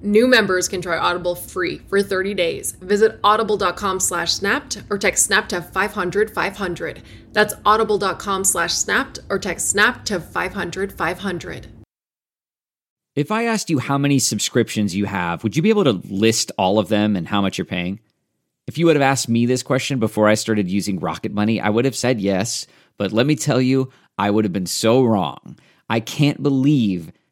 New members can try Audible free for 30 days. Visit audible.com slash snapped or text snap to 500 500. That's audible.com slash snapped or text snap to 500 500. If I asked you how many subscriptions you have, would you be able to list all of them and how much you're paying? If you would have asked me this question before I started using Rocket Money, I would have said yes. But let me tell you, I would have been so wrong. I can't believe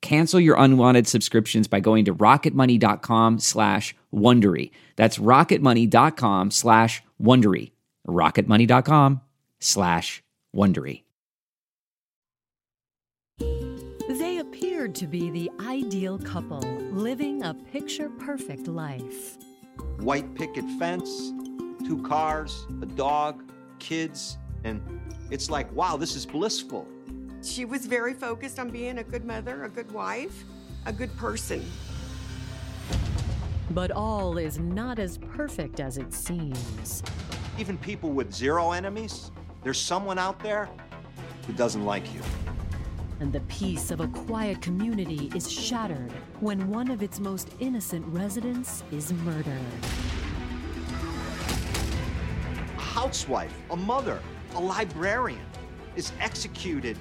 Cancel your unwanted subscriptions by going to rocketmoney.com slash Wondery. That's rocketmoney.com slash Wondery. rocketmoney.com slash Wondery. They appeared to be the ideal couple, living a picture-perfect life. White picket fence, two cars, a dog, kids, and it's like, wow, this is blissful. She was very focused on being a good mother, a good wife, a good person. But all is not as perfect as it seems. Even people with zero enemies, there's someone out there who doesn't like you. And the peace of a quiet community is shattered when one of its most innocent residents is murdered. A housewife, a mother, a librarian is executed.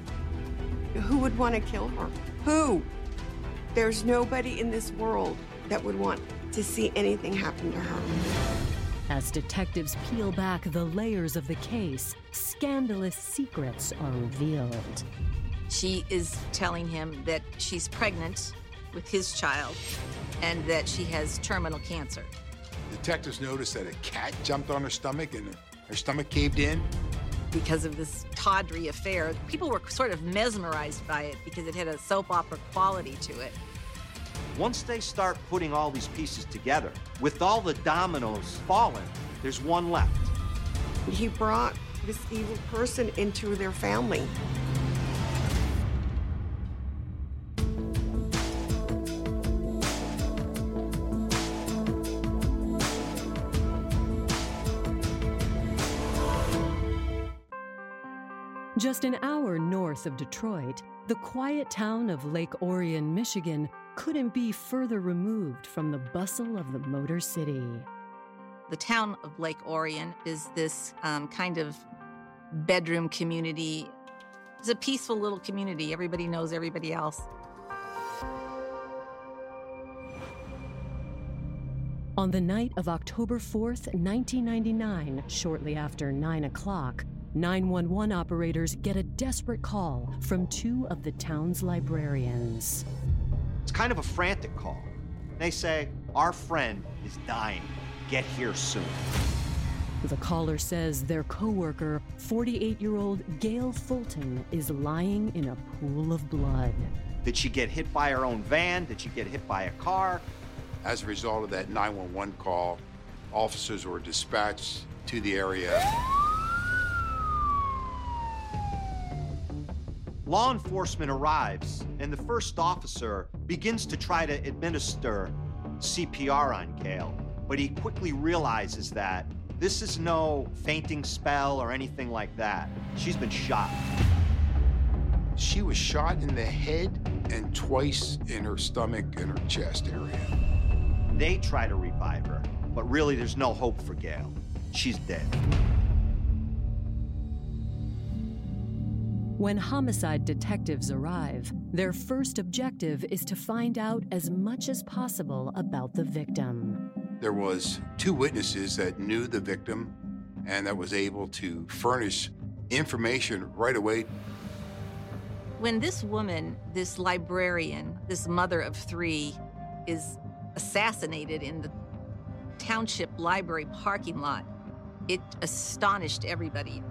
Who would want to kill her? Who? There's nobody in this world that would want to see anything happen to her. As detectives peel back the layers of the case, scandalous secrets are revealed. She is telling him that she's pregnant with his child and that she has terminal cancer. Detectives noticed that a cat jumped on her stomach and her stomach caved in. Because of this tawdry affair, people were sort of mesmerized by it because it had a soap opera quality to it. Once they start putting all these pieces together, with all the dominoes falling, there's one left. He brought this evil person into their family. Just an hour north of Detroit, the quiet town of Lake Orion, Michigan, couldn't be further removed from the bustle of the Motor City. The town of Lake Orion is this um, kind of bedroom community. It's a peaceful little community. Everybody knows everybody else. On the night of October 4th, 1999, shortly after 9 o'clock, 911 operators get a desperate call from two of the town's librarians. It's kind of a frantic call. They say, Our friend is dying. Get here soon. The caller says their coworker, 48-year-old Gail Fulton, is lying in a pool of blood. Did she get hit by her own van? Did she get hit by a car? As a result of that 911 call, officers were dispatched to the area. Law enforcement arrives, and the first officer begins to try to administer CPR on Gail, but he quickly realizes that this is no fainting spell or anything like that. She's been shot. She was shot in the head and twice in her stomach and her chest area. They try to revive her, but really there's no hope for Gail. she's dead. When homicide detectives arrive, their first objective is to find out as much as possible about the victim. There was two witnesses that knew the victim and that was able to furnish information right away. When this woman, this librarian, this mother of three, is assassinated in the township library parking lot, it astonished everybody.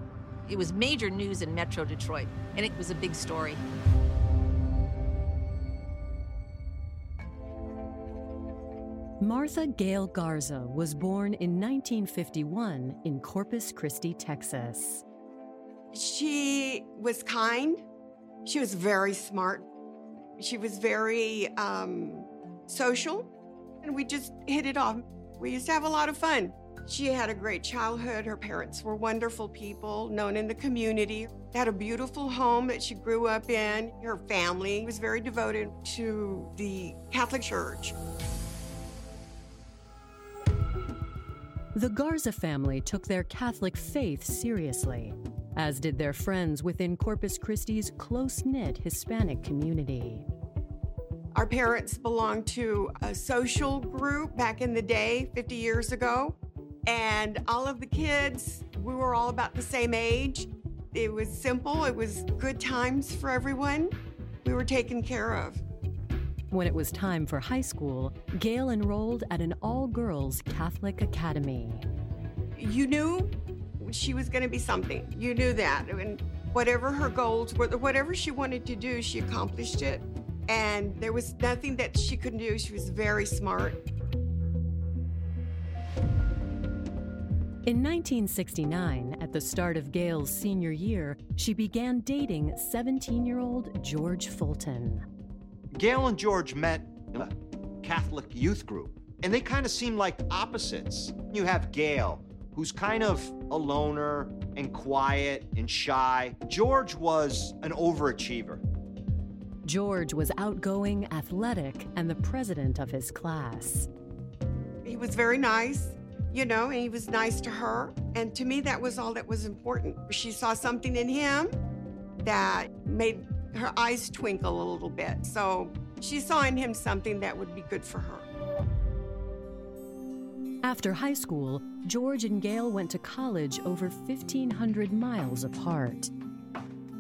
It was major news in Metro Detroit, and it was a big story. Martha Gail Garza was born in 1951 in Corpus Christi, Texas. She was kind. She was very smart. She was very um, social, and we just hit it off. We used to have a lot of fun. She had a great childhood. Her parents were wonderful people, known in the community. Had a beautiful home that she grew up in. Her family was very devoted to the Catholic Church. The Garza family took their Catholic faith seriously, as did their friends within Corpus Christi's close knit Hispanic community. Our parents belonged to a social group back in the day, 50 years ago. And all of the kids, we were all about the same age. It was simple, it was good times for everyone. We were taken care of. When it was time for high school, Gail enrolled at an all girls Catholic academy. You knew she was going to be something. You knew that. And whatever her goals were, whatever she wanted to do, she accomplished it. And there was nothing that she couldn't do. She was very smart. In 1969, at the start of Gail's senior year, she began dating 17 year old George Fulton. Gail and George met in a Catholic youth group, and they kind of seem like opposites. You have Gail, who's kind of a loner and quiet and shy. George was an overachiever. George was outgoing, athletic, and the president of his class. He was very nice, you know, and he was nice to her. And to me, that was all that was important. She saw something in him that made her eyes twinkle a little bit. So she saw in him something that would be good for her. After high school, George and Gail went to college over 1,500 miles apart.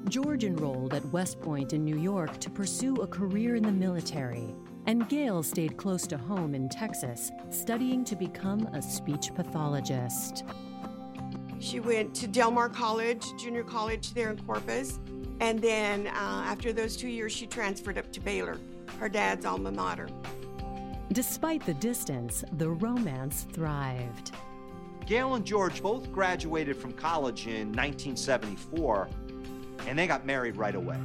George enrolled at West Point in New York to pursue a career in the military, and Gail stayed close to home in Texas, studying to become a speech pathologist. She went to Del Mar College, junior college there in Corpus, and then uh, after those two years, she transferred up to Baylor, her dad's alma mater. Despite the distance, the romance thrived. Gail and George both graduated from college in 1974, and they got married right away.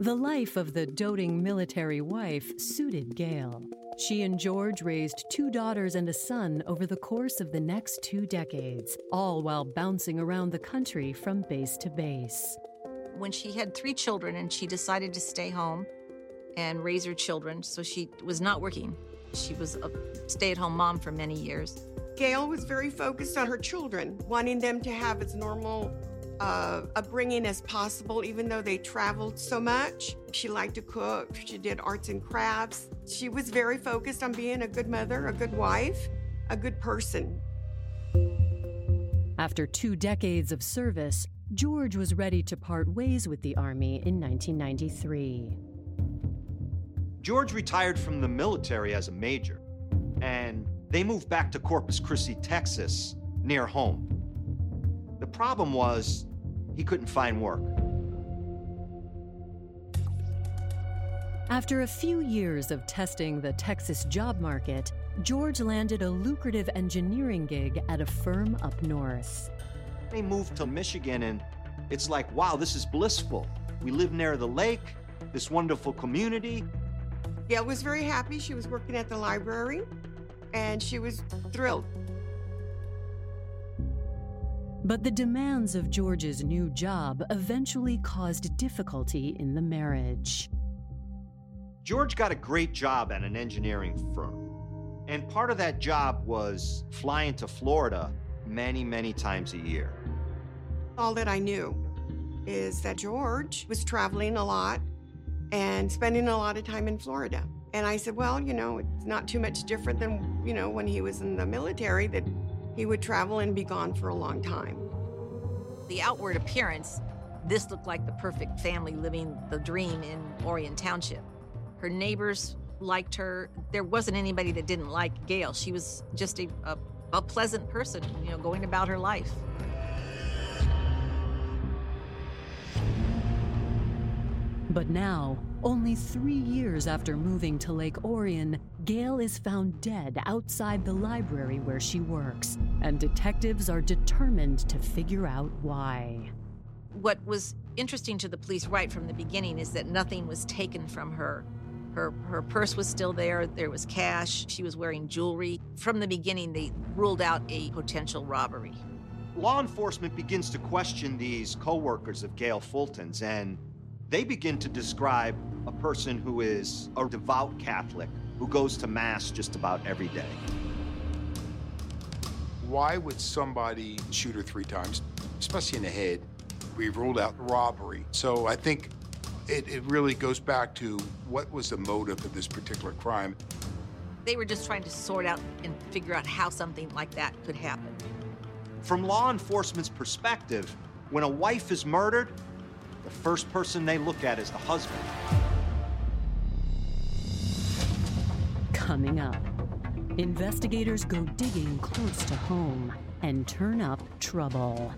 The life of the doting military wife suited Gail. She and George raised two daughters and a son over the course of the next two decades, all while bouncing around the country from base to base. When she had three children and she decided to stay home and raise her children, so she was not working. She was a stay at home mom for many years. Gail was very focused on her children, wanting them to have as normal uh, upbringing as possible, even though they traveled so much. She liked to cook, she did arts and crafts. She was very focused on being a good mother, a good wife, a good person. After two decades of service, George was ready to part ways with the Army in 1993. George retired from the military as a major, and they moved back to Corpus Christi, Texas, near home. The problem was he couldn't find work. After a few years of testing the Texas job market, George landed a lucrative engineering gig at a firm up north. They moved to Michigan, and it's like, wow, this is blissful. We live near the lake, this wonderful community. Gail was very happy. She was working at the library, and she was thrilled. But the demands of George's new job eventually caused difficulty in the marriage. George got a great job at an engineering firm, And part of that job was flying to Florida many, many times a year. All that I knew is that George was traveling a lot and spending a lot of time in Florida. And I said, well, you know, it's not too much different than, you know, when he was in the military, that he would travel and be gone for a long time. The outward appearance, this looked like the perfect family living the dream in Orion Township. Her neighbors liked her. There wasn't anybody that didn't like Gail. She was just a, a, a pleasant person, you know, going about her life. But now, only three years after moving to Lake Orion, Gail is found dead outside the library where she works, and detectives are determined to figure out why. What was interesting to the police right from the beginning is that nothing was taken from her. Her, her purse was still there, there was cash, she was wearing jewelry. From the beginning, they ruled out a potential robbery. Law enforcement begins to question these co workers of Gail Fulton's, and they begin to describe a person who is a devout Catholic who goes to Mass just about every day. Why would somebody shoot her three times, especially in the head? We ruled out robbery. So I think it, it really goes back to what was the motive of this particular crime. They were just trying to sort out and figure out how something like that could happen. From law enforcement's perspective, when a wife is murdered, the first person they look at is the husband. Coming up, investigators go digging close to home and turn up trouble.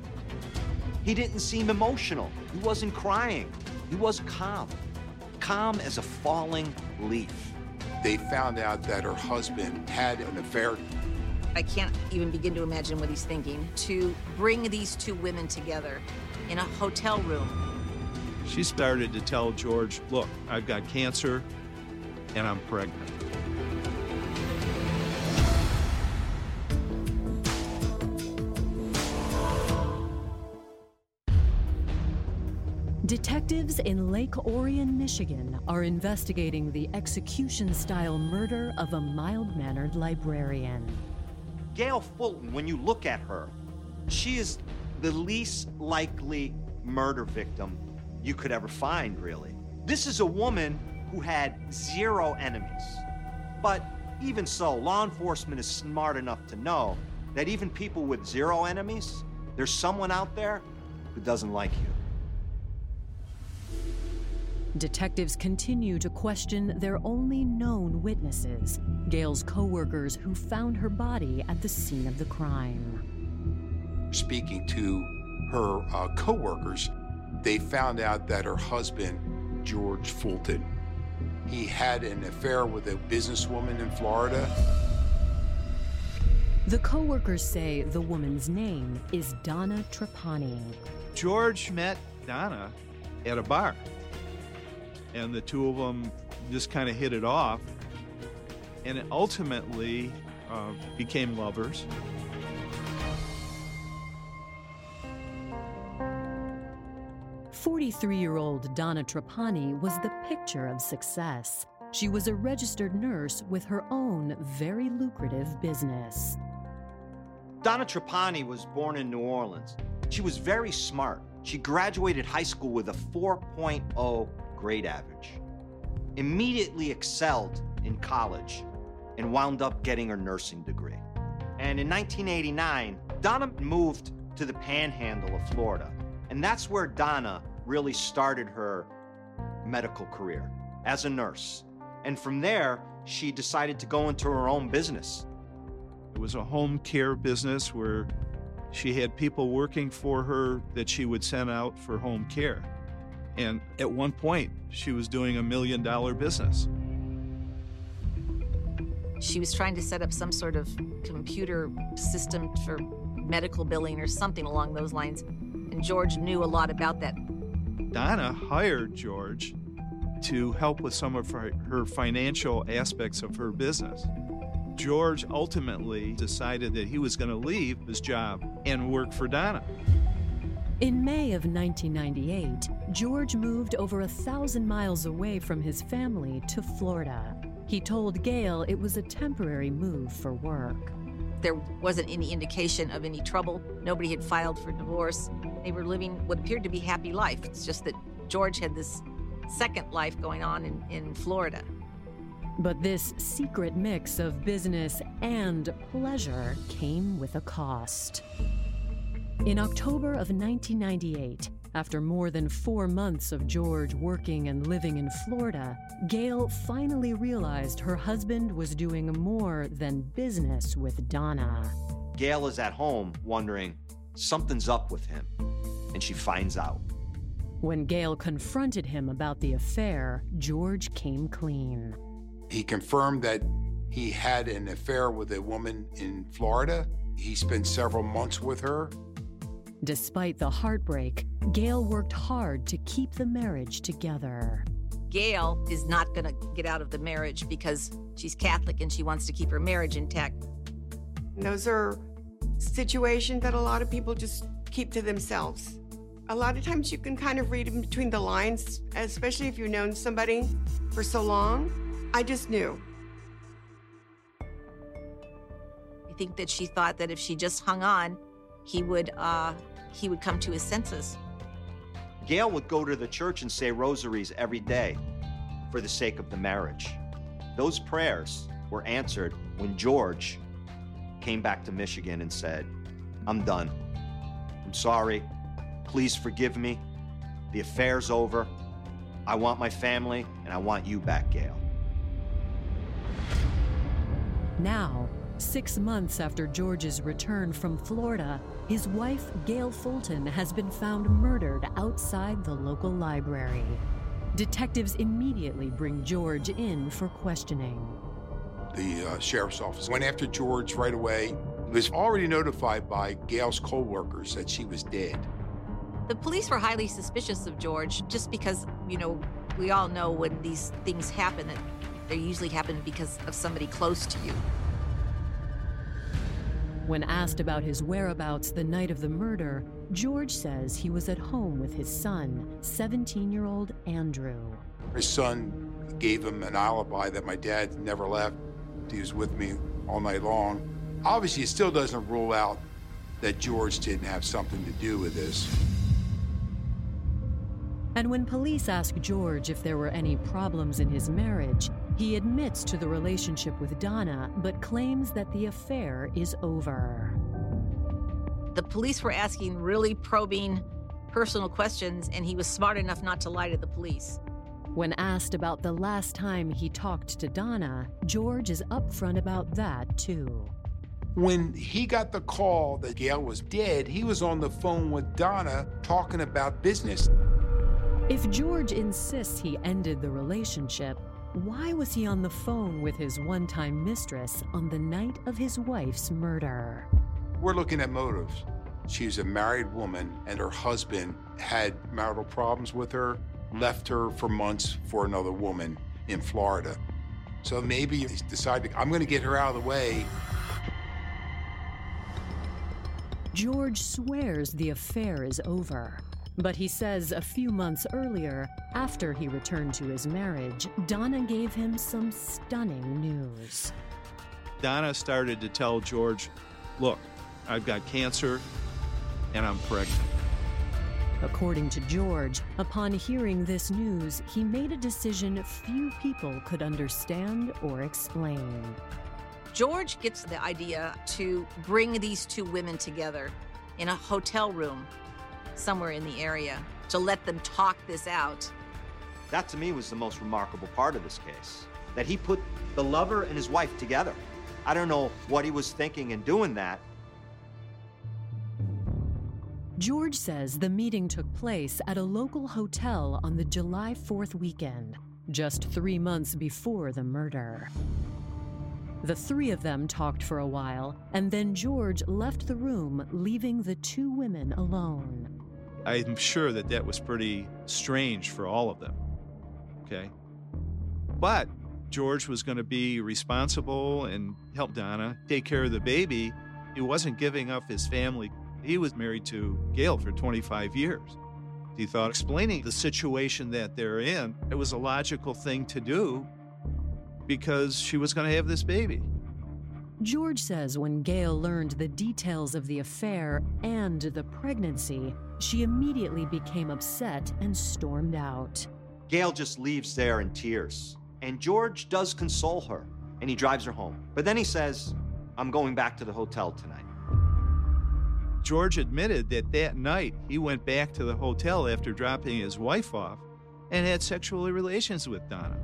He didn't seem emotional. He wasn't crying. He was calm. Calm as a falling leaf. They found out that her husband had an affair. I can't even begin to imagine what he's thinking to bring these two women together in a hotel room. She started to tell George, Look, I've got cancer and I'm pregnant. Detectives in Lake Orion, Michigan are investigating the execution style murder of a mild mannered librarian. Gail Fulton, when you look at her, she is the least likely murder victim you could ever find, really. This is a woman who had zero enemies. But even so, law enforcement is smart enough to know that even people with zero enemies, there's someone out there who doesn't like you. Detectives continue to question their only known witnesses, Gail's coworkers who found her body at the scene of the crime. Speaking to her uh, co-workers, they found out that her husband, George Fulton, he had an affair with a businesswoman in Florida. The coworkers say the woman's name is Donna Trapani. George met Donna at a bar, and the two of them just kind of hit it off, and it ultimately uh, became lovers. 43 year old Donna Trapani was the picture of success. She was a registered nurse with her own very lucrative business. Donna Trapani was born in New Orleans. She was very smart. She graduated high school with a 4.0 grade average, immediately excelled in college, and wound up getting her nursing degree. And in 1989, Donna moved to the panhandle of Florida. And that's where Donna really started her medical career as a nurse. And from there, she decided to go into her own business. It was a home care business where she had people working for her that she would send out for home care. And at one point, she was doing a million dollar business. She was trying to set up some sort of computer system for medical billing or something along those lines. And George knew a lot about that. Donna hired George to help with some of her, her financial aspects of her business. George ultimately decided that he was going to leave his job and work for Donna. In May of 1998, George moved over a thousand miles away from his family to Florida. He told Gail it was a temporary move for work. There wasn't any indication of any trouble. Nobody had filed for divorce. They were living what appeared to be happy life. It's just that George had this second life going on in, in Florida. But this secret mix of business and pleasure came with a cost. In October of 1998, after more than four months of George working and living in Florida, Gail finally realized her husband was doing more than business with Donna. Gail is at home wondering, something's up with him. And she finds out. When Gail confronted him about the affair, George came clean. He confirmed that he had an affair with a woman in Florida. He spent several months with her. Despite the heartbreak, Gail worked hard to keep the marriage together. Gail is not going to get out of the marriage because she's Catholic and she wants to keep her marriage intact. Those are situations that a lot of people just keep to themselves. A lot of times you can kind of read in between the lines, especially if you've known somebody for so long. I just knew. I think that she thought that if she just hung on, he would uh, he would come to his senses. Gail would go to the church and say rosaries every day for the sake of the marriage. Those prayers were answered when George came back to Michigan and said, I'm done. I'm sorry. Please forgive me. The affair's over. I want my family and I want you back, Gail. Now, six months after George's return from Florida, his wife, Gail Fulton, has been found murdered outside the local library. Detectives immediately bring George in for questioning. The uh, sheriff's office went after George right away. He was already notified by Gail's co-workers that she was dead. The police were highly suspicious of George just because, you know, we all know when these things happen that they usually happen because of somebody close to you. When asked about his whereabouts the night of the murder, George says he was at home with his son, 17 year old Andrew. His son gave him an alibi that my dad never left. He was with me all night long. Obviously, it still doesn't rule out that George didn't have something to do with this. And when police ask George if there were any problems in his marriage, he admits to the relationship with Donna, but claims that the affair is over. The police were asking really probing, personal questions, and he was smart enough not to lie to the police. When asked about the last time he talked to Donna, George is upfront about that too. When he got the call that Gail was dead, he was on the phone with Donna talking about business. If George insists he ended the relationship, why was he on the phone with his one time mistress on the night of his wife's murder? We're looking at motives. She's a married woman, and her husband had marital problems with her, left her for months for another woman in Florida. So maybe he decided, I'm going to get her out of the way. George swears the affair is over. But he says a few months earlier, after he returned to his marriage, Donna gave him some stunning news. Donna started to tell George, Look, I've got cancer and I'm pregnant. According to George, upon hearing this news, he made a decision few people could understand or explain. George gets the idea to bring these two women together in a hotel room somewhere in the area to let them talk this out. That to me was the most remarkable part of this case that he put the lover and his wife together. I don't know what he was thinking in doing that. George says the meeting took place at a local hotel on the July 4th weekend, just three months before the murder. The three of them talked for a while, and then George left the room, leaving the two women alone. I'm sure that that was pretty strange for all of them. Okay. But George was going to be responsible and help Donna take care of the baby. He wasn't giving up his family. He was married to Gail for 25 years. He thought explaining the situation that they're in, it was a logical thing to do. because she was going to have this baby. George says when Gail learned the details of the affair and the pregnancy, she immediately became upset and stormed out. Gail just leaves there in tears. And George does console her, and he drives her home. But then he says, I'm going back to the hotel tonight. George admitted that that night he went back to the hotel after dropping his wife off and had sexual relations with Donna.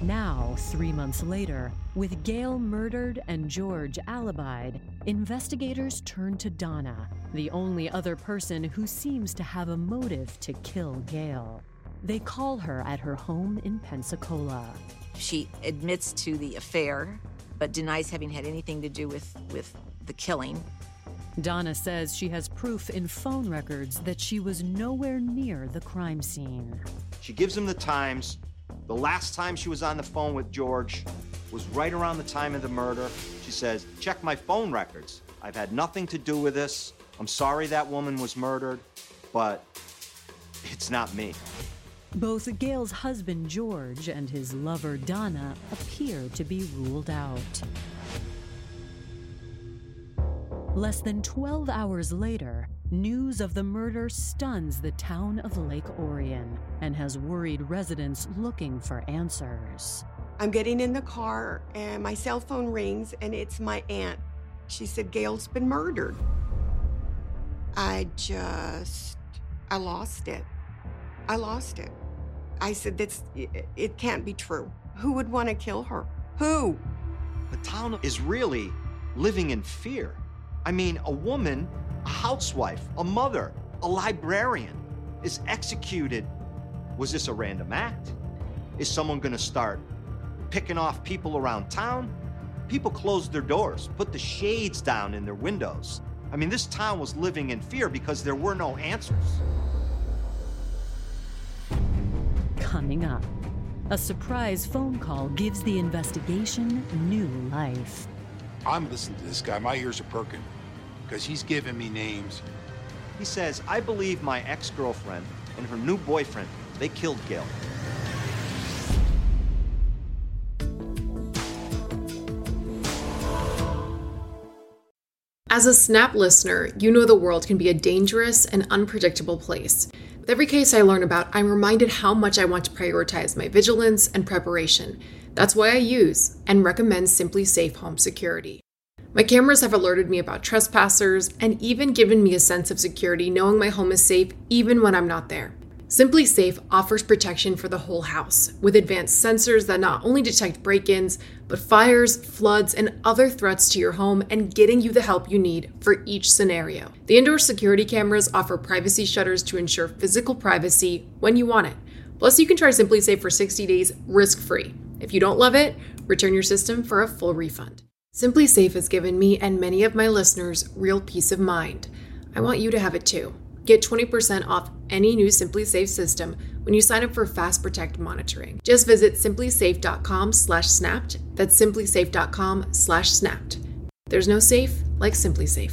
Now, three months later, with Gail murdered and George alibied, investigators turn to Donna, the only other person who seems to have a motive to kill Gail. They call her at her home in Pensacola. She admits to the affair, but denies having had anything to do with, with the killing. Donna says she has proof in phone records that she was nowhere near the crime scene. She gives him the times. The last time she was on the phone with George was right around the time of the murder. She says, Check my phone records. I've had nothing to do with this. I'm sorry that woman was murdered, but it's not me. Both Gail's husband George and his lover Donna appear to be ruled out. Less than 12 hours later, news of the murder stuns the town of Lake Orion and has worried residents looking for answers. I'm getting in the car and my cell phone rings and it's my aunt. She said Gail's been murdered. I just I lost it. I lost it. I said that's it can't be true. Who would want to kill her? Who? The town is really living in fear. I mean, a woman, a housewife, a mother, a librarian is executed. Was this a random act? Is someone going to start picking off people around town? People closed their doors, put the shades down in their windows. I mean, this town was living in fear because there were no answers. Coming up, a surprise phone call gives the investigation new life. I'm listening to this guy. My ears are perking because he's giving me names. He says, I believe my ex girlfriend and her new boyfriend, they killed Gail. As a Snap listener, you know the world can be a dangerous and unpredictable place. With every case I learn about, I'm reminded how much I want to prioritize my vigilance and preparation. That's why I use and recommend SimpliSafe Home Security. My cameras have alerted me about trespassers and even given me a sense of security knowing my home is safe even when I'm not there. SimpliSafe offers protection for the whole house with advanced sensors that not only detect break ins, but fires, floods, and other threats to your home and getting you the help you need for each scenario. The indoor security cameras offer privacy shutters to ensure physical privacy when you want it. Plus, you can try SimpliSafe for 60 days risk free. If you don't love it, return your system for a full refund. SimpliSafe has given me and many of my listeners real peace of mind. I want you to have it too. Get 20% off any new SimpliSafe system when you sign up for Fast Protect monitoring. Just visit simplisafe.com/snapped. That's simplisafe.com/snapped. There's no safe like SimpliSafe.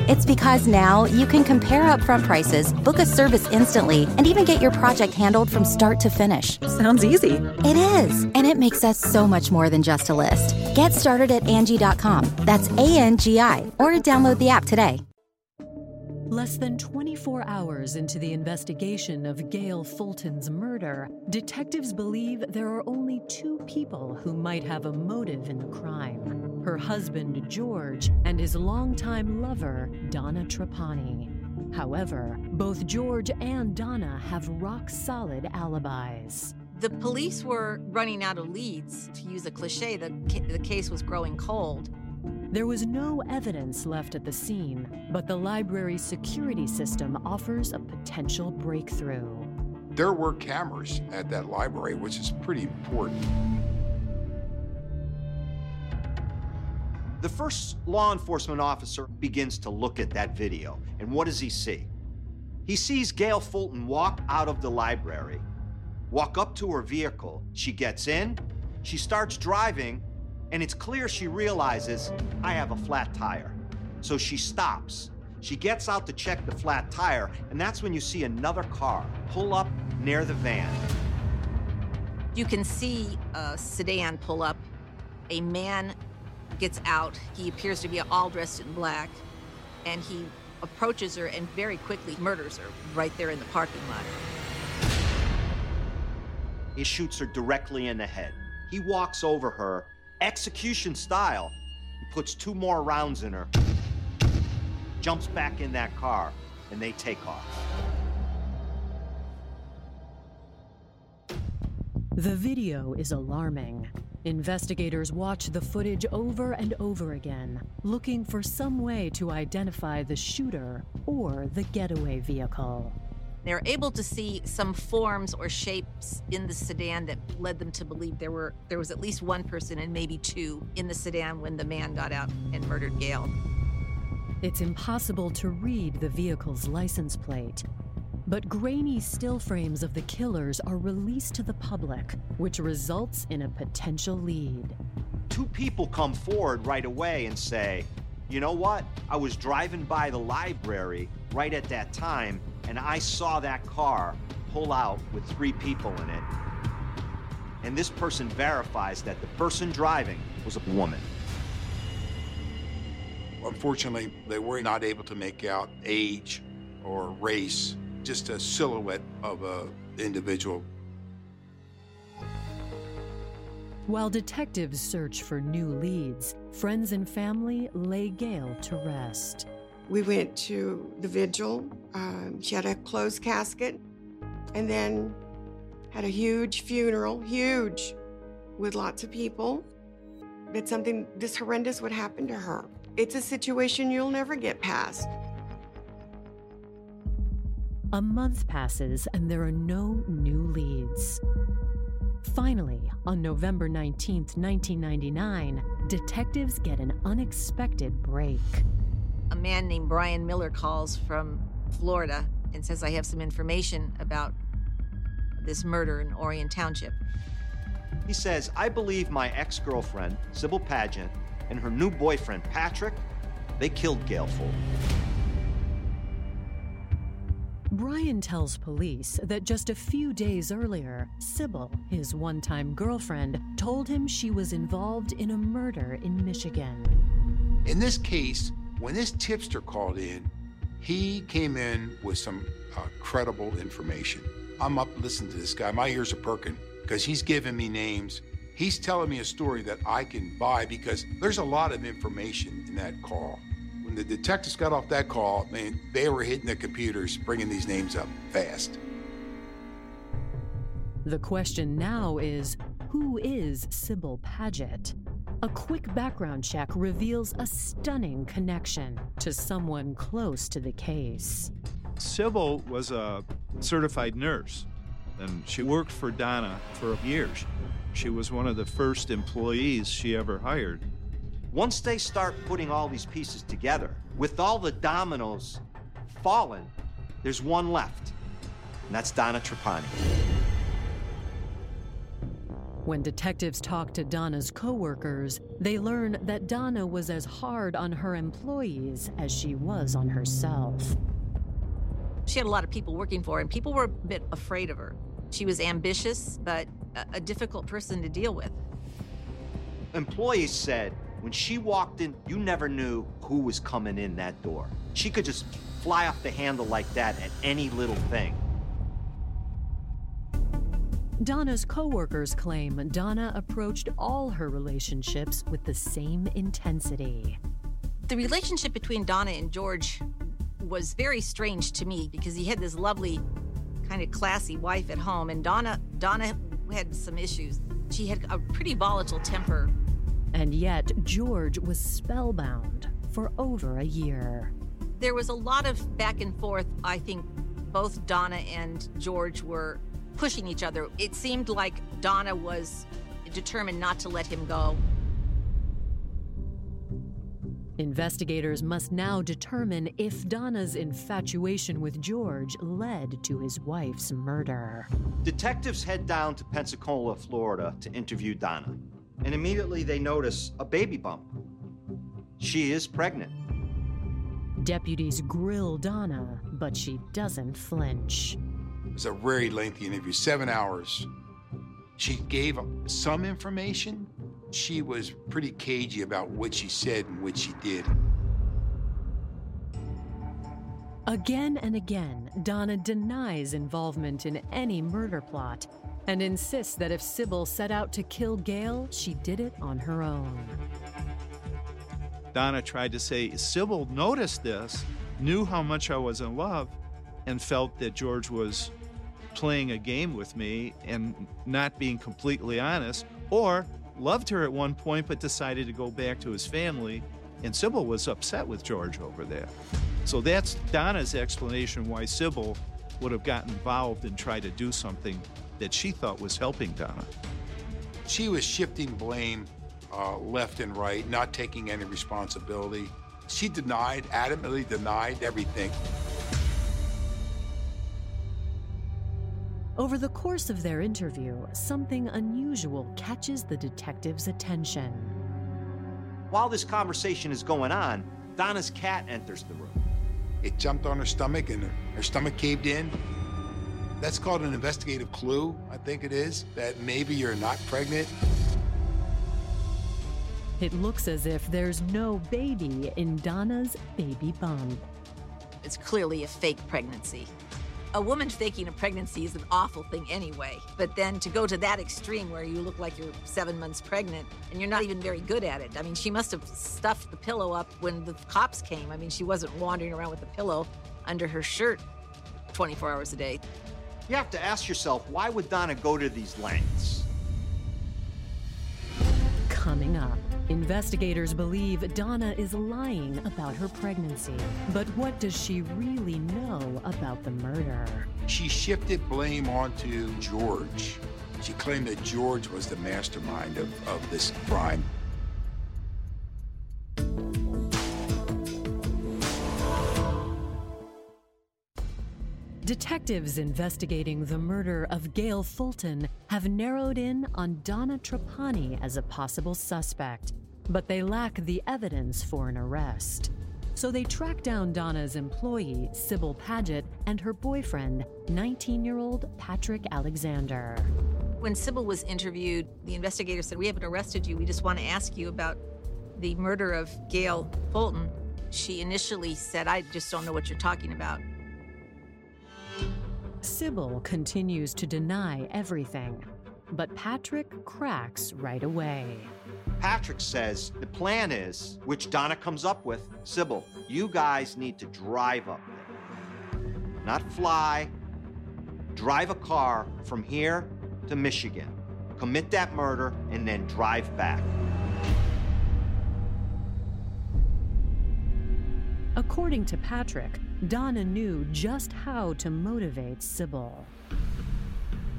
It's because now you can compare upfront prices, book a service instantly, and even get your project handled from start to finish. Sounds easy. It is, and it makes us so much more than just a list. Get started at Angi.com. That's A N G I, or download the app today. Less than 24 hours into the investigation of Gail Fulton's murder, detectives believe there are only two people who might have a motive in the crime her husband, George, and his longtime lover, Donna Trapani. However, both George and Donna have rock solid alibis. The police were running out of leads. To use a cliche, the, ca- the case was growing cold. There was no evidence left at the scene, but the library's security system offers a potential breakthrough. There were cameras at that library, which is pretty important. The first law enforcement officer begins to look at that video, and what does he see? He sees Gail Fulton walk out of the library, walk up to her vehicle. She gets in, she starts driving, and it's clear she realizes I have a flat tire. So she stops. She gets out to check the flat tire, and that's when you see another car pull up near the van. You can see a sedan pull up. A man gets out. He appears to be all dressed in black, and he approaches her and very quickly murders her right there in the parking lot. He shoots her directly in the head. He walks over her, execution style. He puts two more rounds in her, jumps back in that car, and they take off. The video is alarming. Investigators watch the footage over and over again, looking for some way to identify the shooter or the getaway vehicle. They're able to see some forms or shapes in the sedan that led them to believe there were there was at least one person and maybe two in the sedan when the man got out and murdered Gail. It's impossible to read the vehicle's license plate, but grainy still frames of the killers are released to the public, which results in a potential lead. Two people come forward right away and say, You know what? I was driving by the library right at that time, and I saw that car pull out with three people in it. And this person verifies that the person driving was a woman. Unfortunately, they were not able to make out age or race, just a silhouette of a individual. While detectives search for new leads, friends and family lay Gail to rest. We went to the vigil. Um, she had a closed casket and then had a huge funeral, huge, with lots of people. That something this horrendous would happen to her. It's a situation you'll never get past. A month passes and there are no new leads. Finally, on November 19th, 1999, detectives get an unexpected break. A man named Brian Miller calls from Florida and says, I have some information about this murder in Orion Township. He says, I believe my ex girlfriend, Sybil Paget, and her new boyfriend, Patrick, they killed Gail Foley. Brian tells police that just a few days earlier, Sybil, his one time girlfriend, told him she was involved in a murder in Michigan. In this case, when this tipster called in, he came in with some uh, credible information. I'm up listening to this guy. My ears are perking because he's giving me names. He's telling me a story that I can buy because there's a lot of information in that call. When the detectives got off that call, man, they were hitting the computers, bringing these names up fast. The question now is who is Sybil Paget? A quick background check reveals a stunning connection to someone close to the case. Sybil was a certified nurse, and she worked for Donna for years. She was one of the first employees she ever hired. Once they start putting all these pieces together, with all the dominoes fallen, there's one left, and that's Donna Trapani. When detectives talk to Donna's coworkers, they learn that Donna was as hard on her employees as she was on herself. She had a lot of people working for her, and people were a bit afraid of her. She was ambitious, but a, a difficult person to deal with. Employees said when she walked in, you never knew who was coming in that door. She could just fly off the handle like that at any little thing. Donna's coworkers claim Donna approached all her relationships with the same intensity. The relationship between Donna and George was very strange to me because he had this lovely, kind of classy wife at home, and Donna Donna had some issues. She had a pretty volatile temper. And yet, George was spellbound for over a year. There was a lot of back and forth. I think both Donna and George were pushing each other. It seemed like Donna was determined not to let him go. Investigators must now determine if Donna's infatuation with George led to his wife's murder. Detectives head down to Pensacola, Florida to interview Donna, and immediately they notice a baby bump. She is pregnant. Deputies grill Donna, but she doesn't flinch. It was a very lengthy interview, seven hours. She gave some information. She was pretty cagey about what she said and what she did. Again and again, Donna denies involvement in any murder plot and insists that if Sybil set out to kill Gail, she did it on her own. Donna tried to say Sybil noticed this, knew how much I was in love, and felt that George was playing a game with me and not being completely honest, or loved her at one point but decided to go back to his family. And Sybil was upset with George over that. So that's Donna's explanation why Sybil would have gotten involved and tried to do something that she thought was helping Donna. She was shifting blame uh, left and right, not taking any responsibility. She denied, adamantly denied everything. Over the course of their interview, something unusual catches the detective's attention. While this conversation is going on, Donna's cat enters the room. It jumped on her stomach and her, her stomach caved in. That's called an investigative clue, I think it is, that maybe you're not pregnant. It looks as if there's no baby in Donna's baby bump. It's clearly a fake pregnancy. A woman faking a pregnancy is an awful thing anyway. But then to go to that extreme where you look like you're seven months pregnant and you're not even very good at it. I mean, she must have stuffed the pillow up when the cops came. I mean, she wasn't wandering around with the pillow under her shirt 24 hours a day. You have to ask yourself why would Donna go to these lengths? Coming up, investigators believe Donna is lying about her pregnancy. But what does she really know about the murder? She shifted blame onto George. She claimed that George was the mastermind of, of this crime. Detectives investigating the murder of Gail Fulton have narrowed in on Donna Trapani as a possible suspect, but they lack the evidence for an arrest. So they track down Donna's employee, Sybil Paget, and her boyfriend, 19 year old Patrick Alexander. When Sybil was interviewed, the investigator said, We haven't arrested you. We just want to ask you about the murder of Gail Fulton. She initially said, I just don't know what you're talking about. Sybil continues to deny everything, but Patrick cracks right away. Patrick says the plan is, which Donna comes up with, Sybil, you guys need to drive up there. Not fly, drive a car from here to Michigan, commit that murder, and then drive back. According to Patrick, Donna knew just how to motivate Sybil.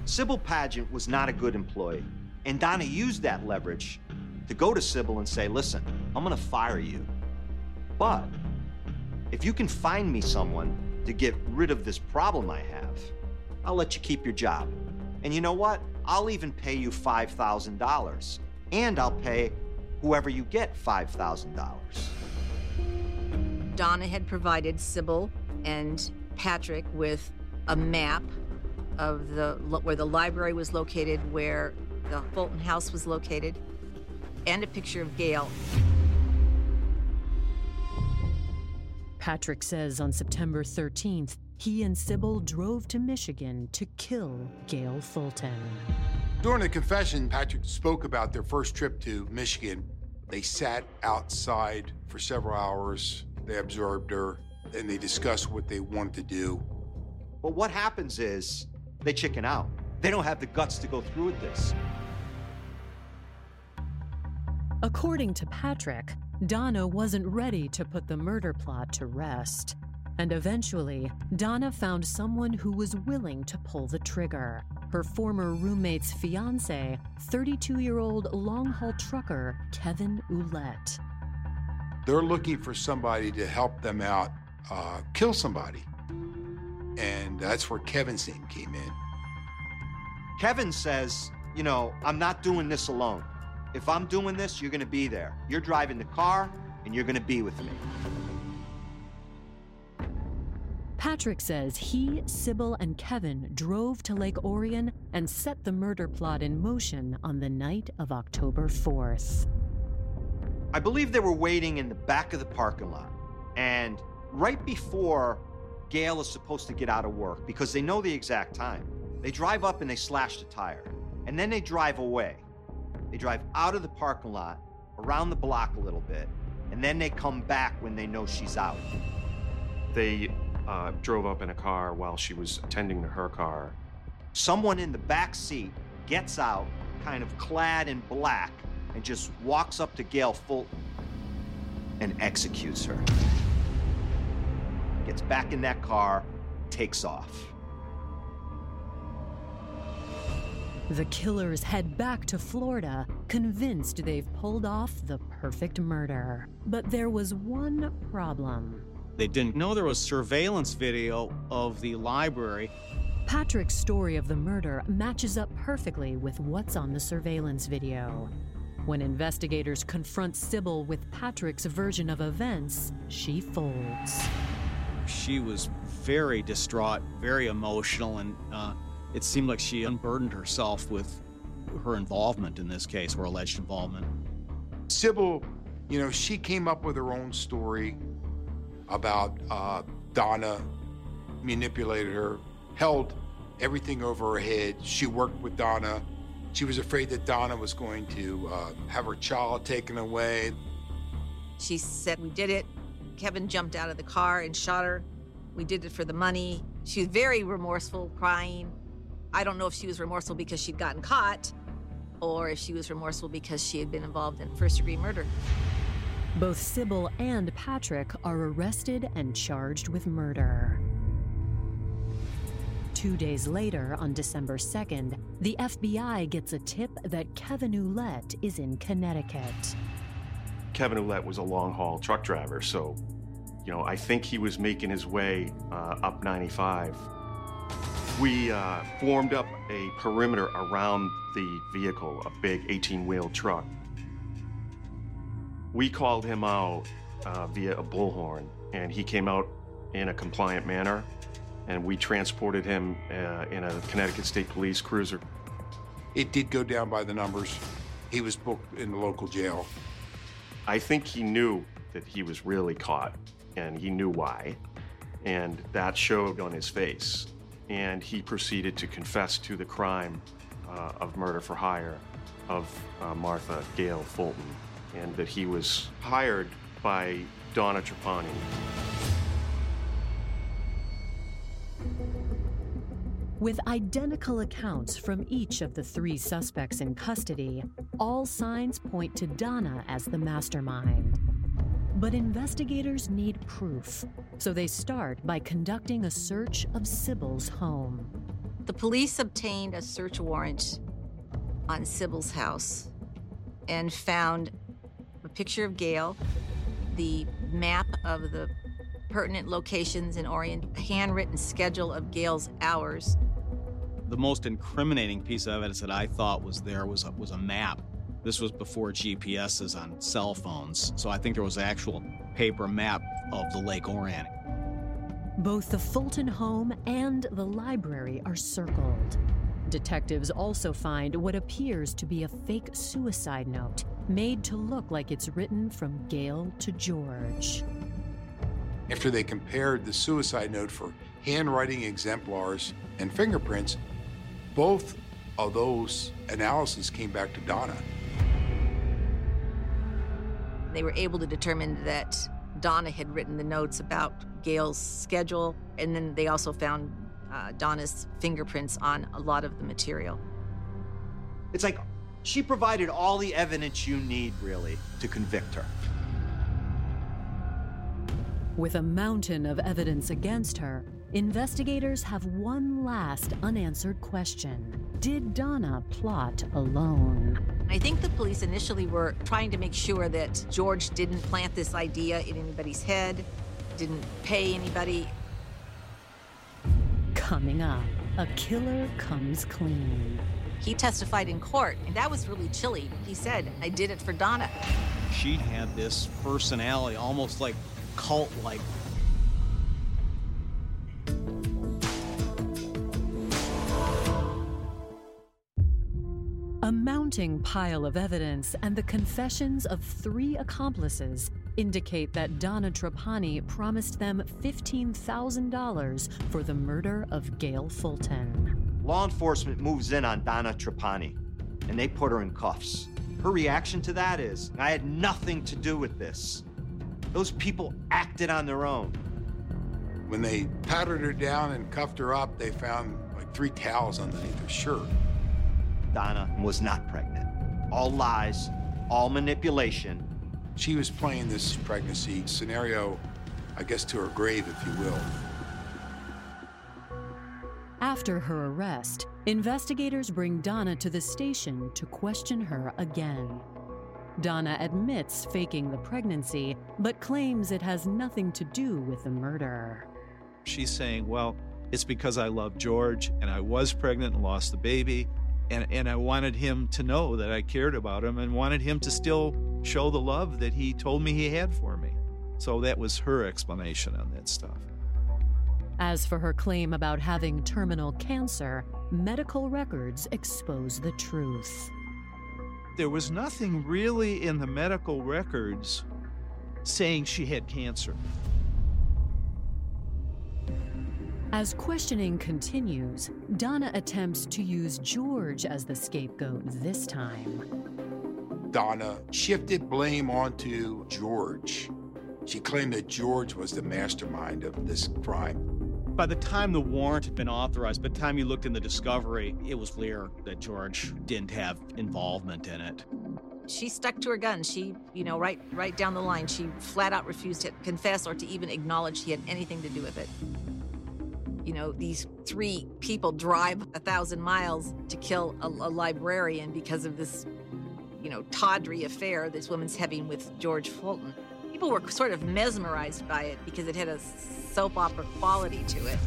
Sybil Paget was not a good employee, and Donna used that leverage to go to Sybil and say, listen, I'm gonna fire you. But if you can find me someone to get rid of this problem I have, I'll let you keep your job. And you know what? I'll even pay you $5,000. And I'll pay whoever you get $5,000. Donna had provided Sybil and Patrick with a map of the where the library was located, where the Fulton house was located, and a picture of Gail. Patrick says on September 13th, he and Sybil drove to Michigan to kill Gail Fulton. During the confession, Patrick spoke about their first trip to Michigan. They sat outside for several hours. They observed her and they discussed what they wanted to do. But what happens is they chicken out. They don't have the guts to go through with this. According to Patrick, Donna wasn't ready to put the murder plot to rest. And eventually, Donna found someone who was willing to pull the trigger her former roommate's fiance, 32 year old long haul trucker Kevin Ouellette. They're looking for somebody to help them out uh, kill somebody. And that's where Kevin's name came in. Kevin says, you know, I'm not doing this alone. If I'm doing this, you're going to be there. You're driving the car, and you're going to be with me. Patrick says he, Sybil, and Kevin drove to Lake Orion and set the murder plot in motion on the night of October 4th. I believe they were waiting in the back of the parking lot. And right before Gail is supposed to get out of work, because they know the exact time, they drive up and they slash the tire. And then they drive away. They drive out of the parking lot, around the block a little bit, and then they come back when they know she's out. They uh, drove up in a car while she was attending to her car. Someone in the back seat gets out, kind of clad in black, and just walks up to Gail Fulton and executes her. Gets back in that car, takes off. The killers head back to Florida, convinced they've pulled off the perfect murder. But there was one problem. They didn't know there was surveillance video of the library. Patrick's story of the murder matches up perfectly with what's on the surveillance video. When investigators confront Sybil with Patrick's version of events, she folds. She was very distraught, very emotional, and uh, it seemed like she unburdened herself with her involvement in this case, or alleged involvement. Sybil, you know, she came up with her own story about uh, Donna manipulated her, held everything over her head. She worked with Donna. She was afraid that Donna was going to uh, have her child taken away. She said, We did it. Kevin jumped out of the car and shot her. We did it for the money. She was very remorseful, crying. I don't know if she was remorseful because she'd gotten caught or if she was remorseful because she had been involved in first degree murder. Both Sybil and Patrick are arrested and charged with murder. Two days later, on December 2nd, the FBI gets a tip that Kevin Ouellette is in Connecticut. Kevin Ouellette was a long haul truck driver, so, you know, I think he was making his way uh, up 95. We uh, formed up a perimeter around the vehicle, a big 18 wheel truck. We called him out uh, via a bullhorn, and he came out in a compliant manner, and we transported him uh, in a Connecticut State Police cruiser. It did go down by the numbers. He was booked in the local jail. I think he knew that he was really caught, and he knew why, and that showed on his face. And he proceeded to confess to the crime uh, of murder for hire of uh, Martha Gail Fulton and that he was hired by Donna Trapani. With identical accounts from each of the three suspects in custody, all signs point to Donna as the mastermind. But investigators need proof, so they start by conducting a search of Sybil's home. The police obtained a search warrant on Sybil's house and found a picture of Gail, the map of the pertinent locations in Orion, a handwritten schedule of Gail's hours. The most incriminating piece of evidence that I thought was there was a, was a map. This was before GPSs on cell phones, so I think there was an actual paper map of the Lake Orion. Both the Fulton home and the library are circled. Detectives also find what appears to be a fake suicide note made to look like it's written from Gail to George. After they compared the suicide note for handwriting exemplars and fingerprints, both of those analyses came back to Donna. They were able to determine that Donna had written the notes about Gail's schedule, and then they also found uh, Donna's fingerprints on a lot of the material. It's like she provided all the evidence you need, really, to convict her. With a mountain of evidence against her, investigators have one last unanswered question Did Donna plot alone? I think the police initially were trying to make sure that George didn't plant this idea in anybody's head, didn't pay anybody. Coming up, a killer comes clean. He testified in court, and that was really chilly. He said, I did it for Donna. She had this personality, almost like cult like. A mounting pile of evidence and the confessions of three accomplices indicate that Donna Trapani promised them $15,000 for the murder of Gail Fulton. Law enforcement moves in on Donna Trapani, and they put her in cuffs. Her reaction to that is, I had nothing to do with this. Those people acted on their own. When they patted her down and cuffed her up, they found like three towels underneath her shirt. Donna was not pregnant. All lies, all manipulation. She was playing this pregnancy scenario, I guess, to her grave, if you will. After her arrest, investigators bring Donna to the station to question her again. Donna admits faking the pregnancy, but claims it has nothing to do with the murder. She's saying, well, it's because I love George and I was pregnant and lost the baby. And, and I wanted him to know that I cared about him and wanted him to still show the love that he told me he had for me. So that was her explanation on that stuff. As for her claim about having terminal cancer, medical records expose the truth. There was nothing really in the medical records saying she had cancer. As questioning continues, Donna attempts to use George as the scapegoat this time. Donna shifted blame onto George. She claimed that George was the mastermind of this crime. By the time the warrant had been authorized, by the time you looked in the discovery, it was clear that George didn't have involvement in it. She stuck to her guns. She, you know, right right down the line, she flat out refused to confess or to even acknowledge he had anything to do with it. You know, these three people drive a thousand miles to kill a, a librarian because of this, you know, tawdry affair this woman's having with George Fulton. People were sort of mesmerized by it because it had a soap opera quality to it.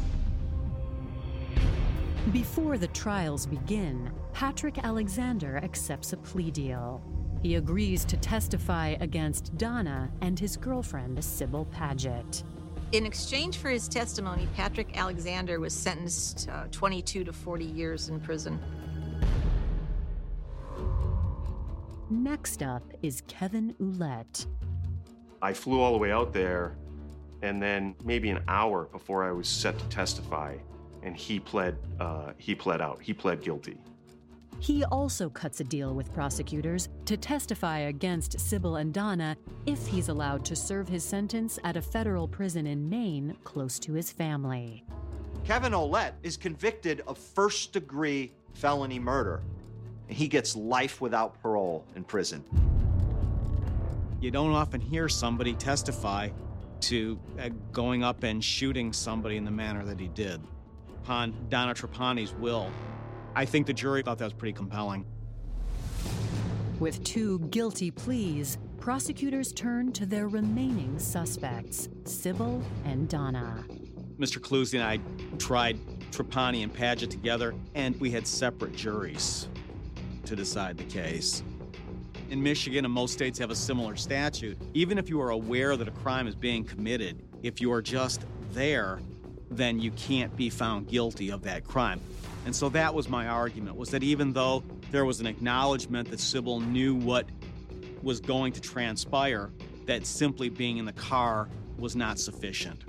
Before the trials begin, Patrick Alexander accepts a plea deal. He agrees to testify against Donna and his girlfriend, Sybil Paget. In exchange for his testimony, Patrick Alexander was sentenced uh, 22 to 40 years in prison. Next up is Kevin Ouellette. I flew all the way out there, and then maybe an hour before I was set to testify, and he pled. Uh, he pled out. He pled guilty. He also cuts a deal with prosecutors to testify against Sybil and Donna if he's allowed to serve his sentence at a federal prison in Maine close to his family. Kevin Ouellette is convicted of first degree felony murder. He gets life without parole in prison. You don't often hear somebody testify to uh, going up and shooting somebody in the manner that he did. Upon Donna Trapani's will, I think the jury thought that was pretty compelling. With two guilty pleas, prosecutors turned to their remaining suspects, Sybil and Donna. Mr. Clusie and I tried Trapani and Paget together, and we had separate juries to decide the case. In Michigan and most states have a similar statute. Even if you are aware that a crime is being committed, if you are just there, then you can't be found guilty of that crime. And so that was my argument was that even though there was an acknowledgement that Sybil knew what was going to transpire, that simply being in the car was not sufficient.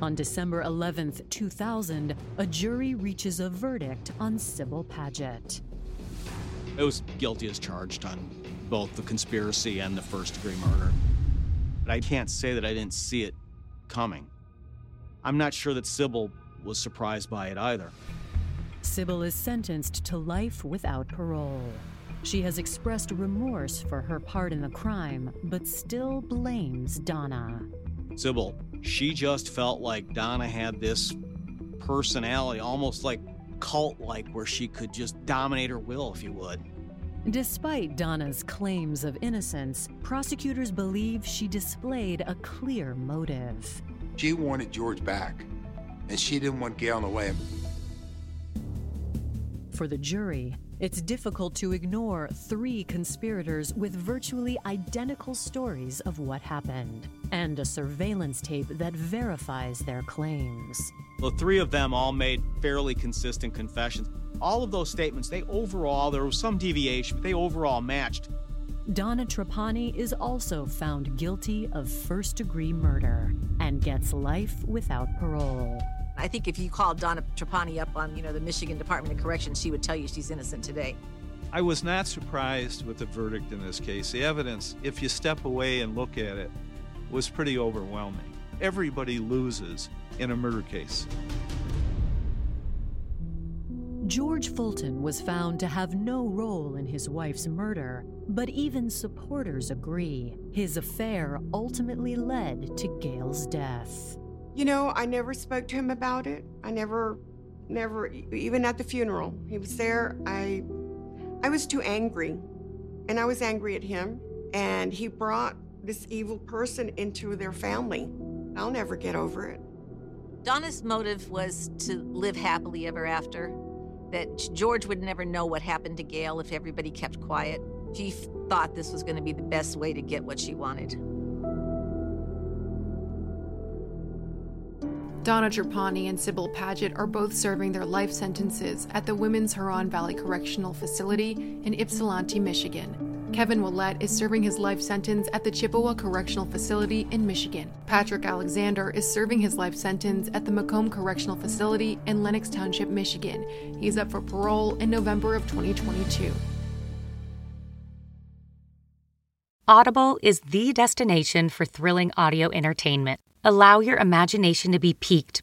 On December 11th, 2000, a jury reaches a verdict on Sybil Paget. It was guilty as charged on both the conspiracy and the first degree murder. But I can't say that I didn't see it coming. I'm not sure that Sybil was surprised by it either. Sybil is sentenced to life without parole. She has expressed remorse for her part in the crime, but still blames Donna. Sybil, she just felt like Donna had this personality, almost like cult like, where she could just dominate her will, if you would. Despite Donna's claims of innocence, prosecutors believe she displayed a clear motive. She wanted George back, and she didn't want Gail in the way. For the jury, it's difficult to ignore three conspirators with virtually identical stories of what happened, and a surveillance tape that verifies their claims. The three of them all made fairly consistent confessions. All of those statements, they overall, there was some deviation, but they overall matched. Donna Trapani is also found guilty of first degree murder and gets life without parole. I think if you called Donna Trapani up on, you know, the Michigan Department of Corrections, she would tell you she's innocent today. I was not surprised with the verdict in this case. The evidence, if you step away and look at it, was pretty overwhelming. Everybody loses in a murder case. George Fulton was found to have no role in his wife's murder, but even supporters agree. His affair ultimately led to Gail's death. You know, I never spoke to him about it. I never, never, even at the funeral. He was there. I, I was too angry, and I was angry at him. And he brought this evil person into their family. I'll never get over it. Donna's motive was to live happily ever after. That George would never know what happened to Gail if everybody kept quiet. She f- thought this was going to be the best way to get what she wanted. Donna Trapani and Sybil Paget are both serving their life sentences at the Women's Huron Valley Correctional Facility in Ypsilanti, Michigan. Kevin Ouellette is serving his life sentence at the Chippewa Correctional Facility in Michigan. Patrick Alexander is serving his life sentence at the Macomb Correctional Facility in Lenox Township, Michigan. He's up for parole in November of 2022. Audible is the destination for thrilling audio entertainment. Allow your imagination to be piqued